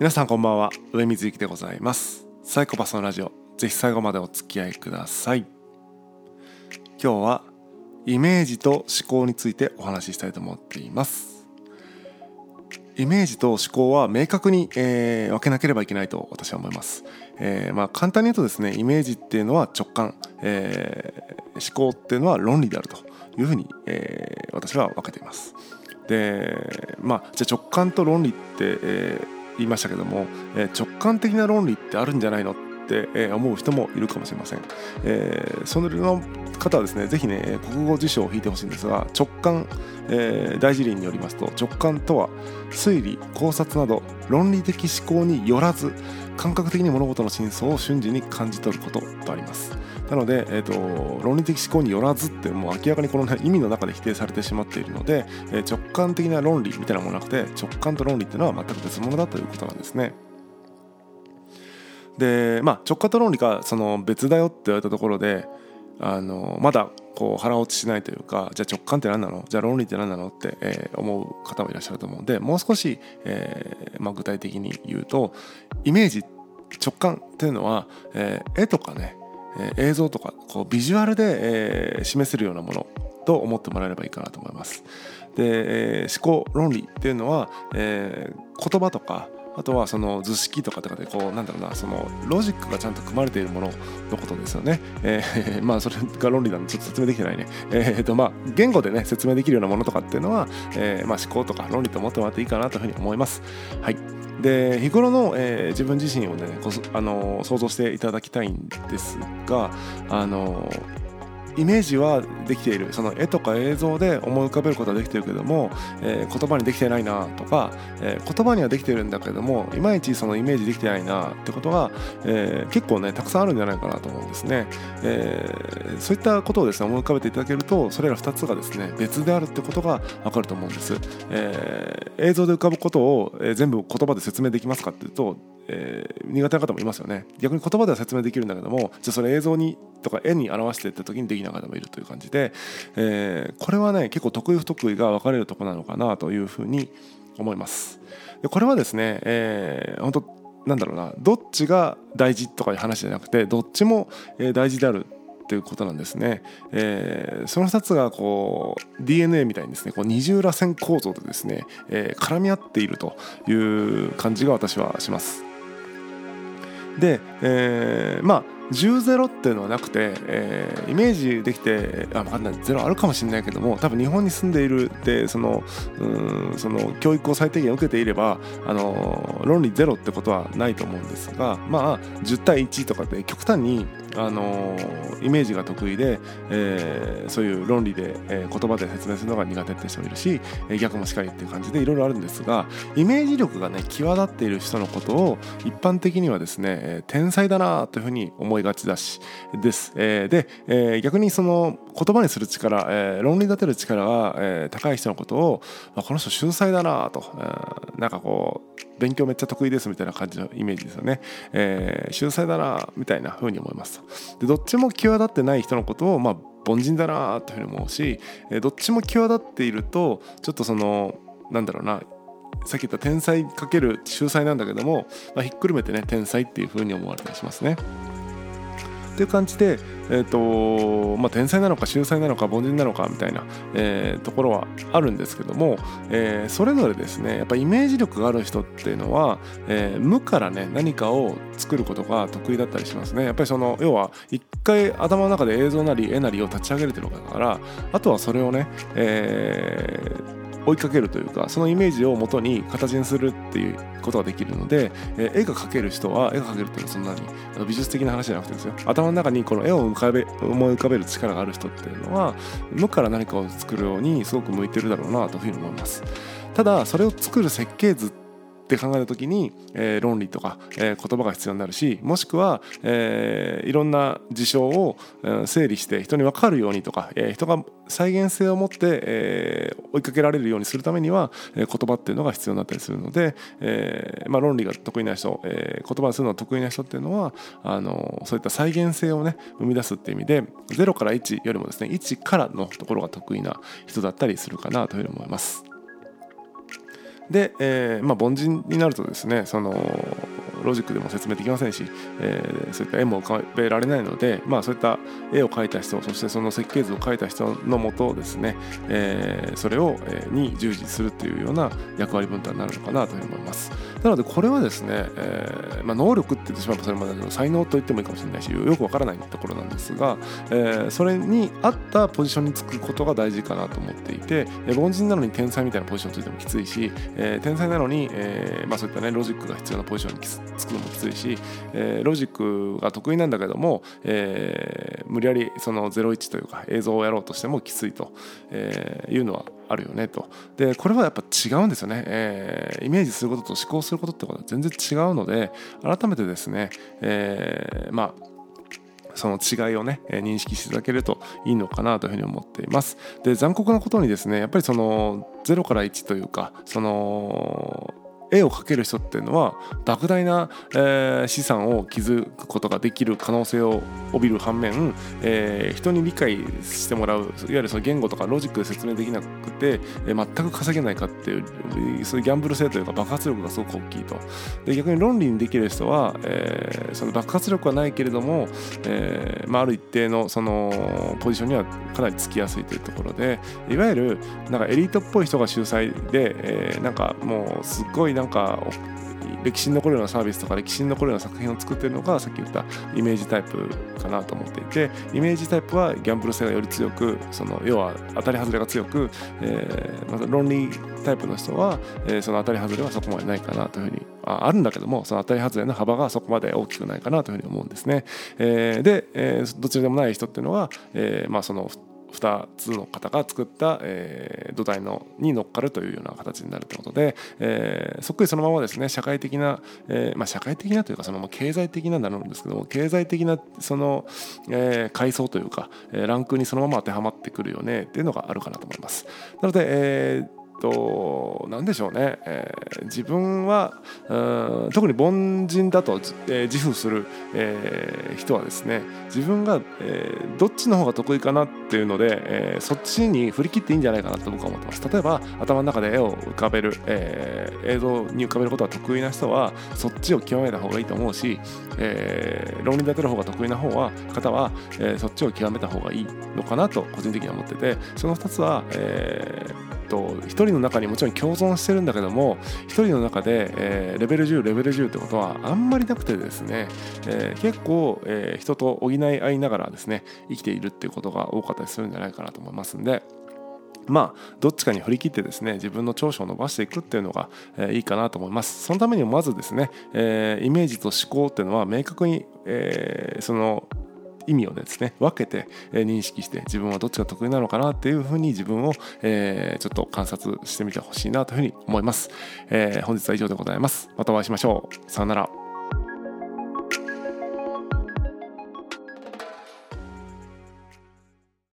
皆さんこんばんは。上水幸でございます。サイコパスのラジオ。ぜひ最後までお付き合いください。今日はイメージと思考についてお話ししたいと思っています。イメージと思考は明確に、えー、分けなければいけないと私は思います、えー、まあ、簡単に言うとですねイメージっていうのは直感、えー、思考っていうのは論理であるというふうに、え私は分けています。でまあじゃあ直感と論理って、え言いましたけども、え直感的な論理ってあるんじゃないのって思う人もいるかもしれません、えー、その方はですねぜひね国語辞書を引いてほしいんですが直感、えー、大辞林によりますと直感とは推理考察など論理的思考によらず感覚的に物事の真相を瞬時に感じ取ることとあります。なので、えーと、論理的思考によらずってもう明らかにこの、ね、意味の中で否定されてしまっているので、えー、直感的な論理みたいなものなくて直感と論理っていうのは全く別物だということなんですね。でまあ直感と論理がその別だよって言われたところであのまだこう腹落ちしないというかじゃあ直感って何なの？じゃあ論理って何なの？って、えー、思う方もいらっしゃると思うんでもう少し、えーまあ、具体的に言うとイメージ直感っていうのは、えー、絵とかねえ映像とかこうビジュアルで、え示せるようなものと思ってもらえればいいかなと思います。で、え思考論理っていうのは、え言葉とかあとはその図式とかとかでこうなんだろうなそのロジックがちゃんと組まれているもののことですよね。えー、まあそれが論理なのでちょっと説明できてないね。えー、とまあ言語でね説明できるようなものとかっていうのは、えー、まあ思考とか論理と思ってもらっていいかなというふうに思います。はい。で日頃の、えー、自分自身をねこあの想像していただきたいんですがあのイメージはできている。その絵とか映像で思い浮かべることはできてるけども、えー、言葉にできてないなとか、えー、言葉にはできてるんだけどもいまいちそのイメージできてないなってことが、えー、結構ねたくさんあるんじゃないかなと思うんですね、えー、そういったことをですね思い浮かべていただけるとそれら2つがですね別であるってことが分かると思うんです、えー、映像で浮かぶことを、全部言葉で説明できますかっていうとえー、苦手な方もいますよね。逆に言葉では説明できるんだけどもじゃあそれ映像にとか絵に表してった時にできない方もいるという感じで、えー、これはね結構得意不得意が分かれるとこなのかなというふうに思います。でこれはですね、えー、本当なんだろうなどっちが大事とかいう話じゃなくてどっちも大事であるっていうことなんですね、えー、その2つがこう DNA みたいにですねこう二重らせん構造でですね、えー、絡み合っているという感じが私はします。で、えー、まあ10-0っていうのはなくて、えー、イメージできてあ分かんない。ゼロあるかもしれないけども多分日本に住んでいるでそのうんその教育を最低限受けていればあの論理ゼロってことはないと思うんですがまあ10対1とかで極端にあのイメージが得意で、えー、そういう論理で、えー、言葉で説明するのが苦手って人もいるし、えー、逆もしかりっていう感じでいろいろあるんですがイメージ力がね際立っている人のことを一般的にはですねえ天才だなというふうに思いがちだしです。え、で、え、逆にその言葉にする力、えー、論理立てる力が、えー、高い人のことを、まあ、この人秀才だなと、えー、なんかこう勉強めっちゃ得意ですみたいな感じのイメージですよね。えー、秀才だなみたいな風に思います。でどっちも際立ってない人のことを、まあ、凡人だなというふうに思うし、えー、どっちも際立っているとちょっとそのなんだろうなさっき言った天才かける秀才なんだけども、まあ、ひっくるめてね天才っていう風に思われたりしますね。っていう感じで、えーとまあ、天才なのか秀才なのか凡人なのかみたいな、えー、ところはあるんですけども、えー、それぞれですねやっぱイメージ力がある人っていうのは、えー、無からね何かを作ることが得意だったりしますね。やっぱりその要は一回頭の中で映像なり絵なりを立ち上げれてるわけだからあとはそれをね、えー追いかけるというかそのイメージをもとに形にするっていうことができるので、えー、絵が描ける人は絵が描けるっていうのはそんなにあの美術的な話じゃなくてですよ。頭の中にこの絵を浮かべ思い浮かべる力がある人っていうのは無から何かを作るようにすごく向いてるだろうなというふうに思います。ただそれを作る設計図っって考えた時に、えー、論理とか、えー、言葉が必要になるしもしくは、えー、いろんな事象を、えー、整理して人に分かるようにとか、えー、人が再現性を持って、えー、追いかけられるようにするためには、えー、言葉っていうのが必要になったりするので、えーまあ、論理が得意な人、えー、言葉にするのが得意な人っていうのはあのそういった再現性をね生み出すっていう意味で0から1よりもですね1からのところが得意な人だったりするかなというふうに思います。で、えーまあ、凡人になるとですねそのロジックでも説明できませんし、えー、そういった絵も浮かべられないので、まあ、そういった絵を描いた人そしてその設計図を描いた人のもとですね、えー、それを、え、に従事するというような役割分担になるのかなと思います。なのでこれはですね、えーまあ、能力って言ってしまうとそれまでの才能と言ってもいいかもしれないしよくわからないところなんですが、えー、それに合ったポジションにつくことが大事かなと思っていて、えー、凡人なのに天才みたいなポジションについてもきついし、え、天才なのに、えまあ、そういったねロジックが必要なポジションにつくのもきついし、え、ロジックが得意なんだけども、え、無理やりその01というか映像をやろうとしてもきついと、え、いうのはあるよねとでこれはやっぱ違うんですよね、えー、イメージすることと思考することってことは全然違うので改めてですね、えー、まあその違いをね、認識していただけるといいのかなというふうに思っています。で残酷なことにですねやっぱりその0から1というかその絵を描ける人っていうのは莫大な、えー、資産を築くことができる可能性を帯びる反面、えー、人に理解してもらういわゆるその言語とかロジックで説明できなくて、えー、全く稼げないかっていうそういうギャンブル性というか爆発力がすごく大きいと。で逆に論理にできる人は、えー、その爆発力はないけれども、えーまあ、ある一定のそのポジションにはかなりつきやすいというところでいわゆるなんかエリートっぽい人が秀才で、えー、なんかもうすっごいななんか歴史に残るようなサービスとか歴史に残るような作品を作ってるのがさっき言ったイメージタイプかなと思っていてイメージタイプはギャンブル性がより強くその要は当たり外れが強く、えー、また論理タイプの人は、えー、その当たり外れはそこまでないかなというふうにああるんだけどもその当たり外れの幅がそこまで大きくないかなというふうに思うんですね。えー、で、えー、どちらでもない人っていうのは、えー、まあその2つの方が作った、えー、土台のに乗っかるというような形になるということで、えー、そっくりそのままですね社会的な、えーまあ、社会的なというかその経済的なになるんですけども経済的なその、え、階層というか、え、ランクにそのまま当てはまってくるよねっていうのがあるかなと思います。なので、えーと何でしょうね、えー、自分は特に凡人だと、えー、自負する、えー、人はですね自分が、えー、どっちの方が得意かなっていうので、えー、そっちに振り切っていいんじゃないかなと僕は思ってます。例えば頭の中で絵を浮かべる、えー、映像に浮かべることが得意な人はそっちを極めた方がいいと思うし、えー、論理立てる方が得意な方は方は、えー、そっちを極めた方がいいのかなと個人的には思っててその2つは、えーと1人の中にもちろん共存してるんだけども1人の中で、えー、レベル10レベル10ってことはあんまりなくてですね、えー、結構、えー、人と補い合いながらですね生きているっていうことが多かったりするんじゃないかなと思いますんで。まあ、どっちかに振り切ってですね自分の長所を伸ばしていくっていうのが、えー、いいかなと思いますそのためにもまずですね、えー、イメージと思考っていうのは明確に、えー、その意味をですね分けて、え認識して自分はどっちが得意なのかなっていうふうに自分を、えちょっと観察してみてほしいなというふうに思います、え本日は以上でございます。またお会いしましょう。さようなら。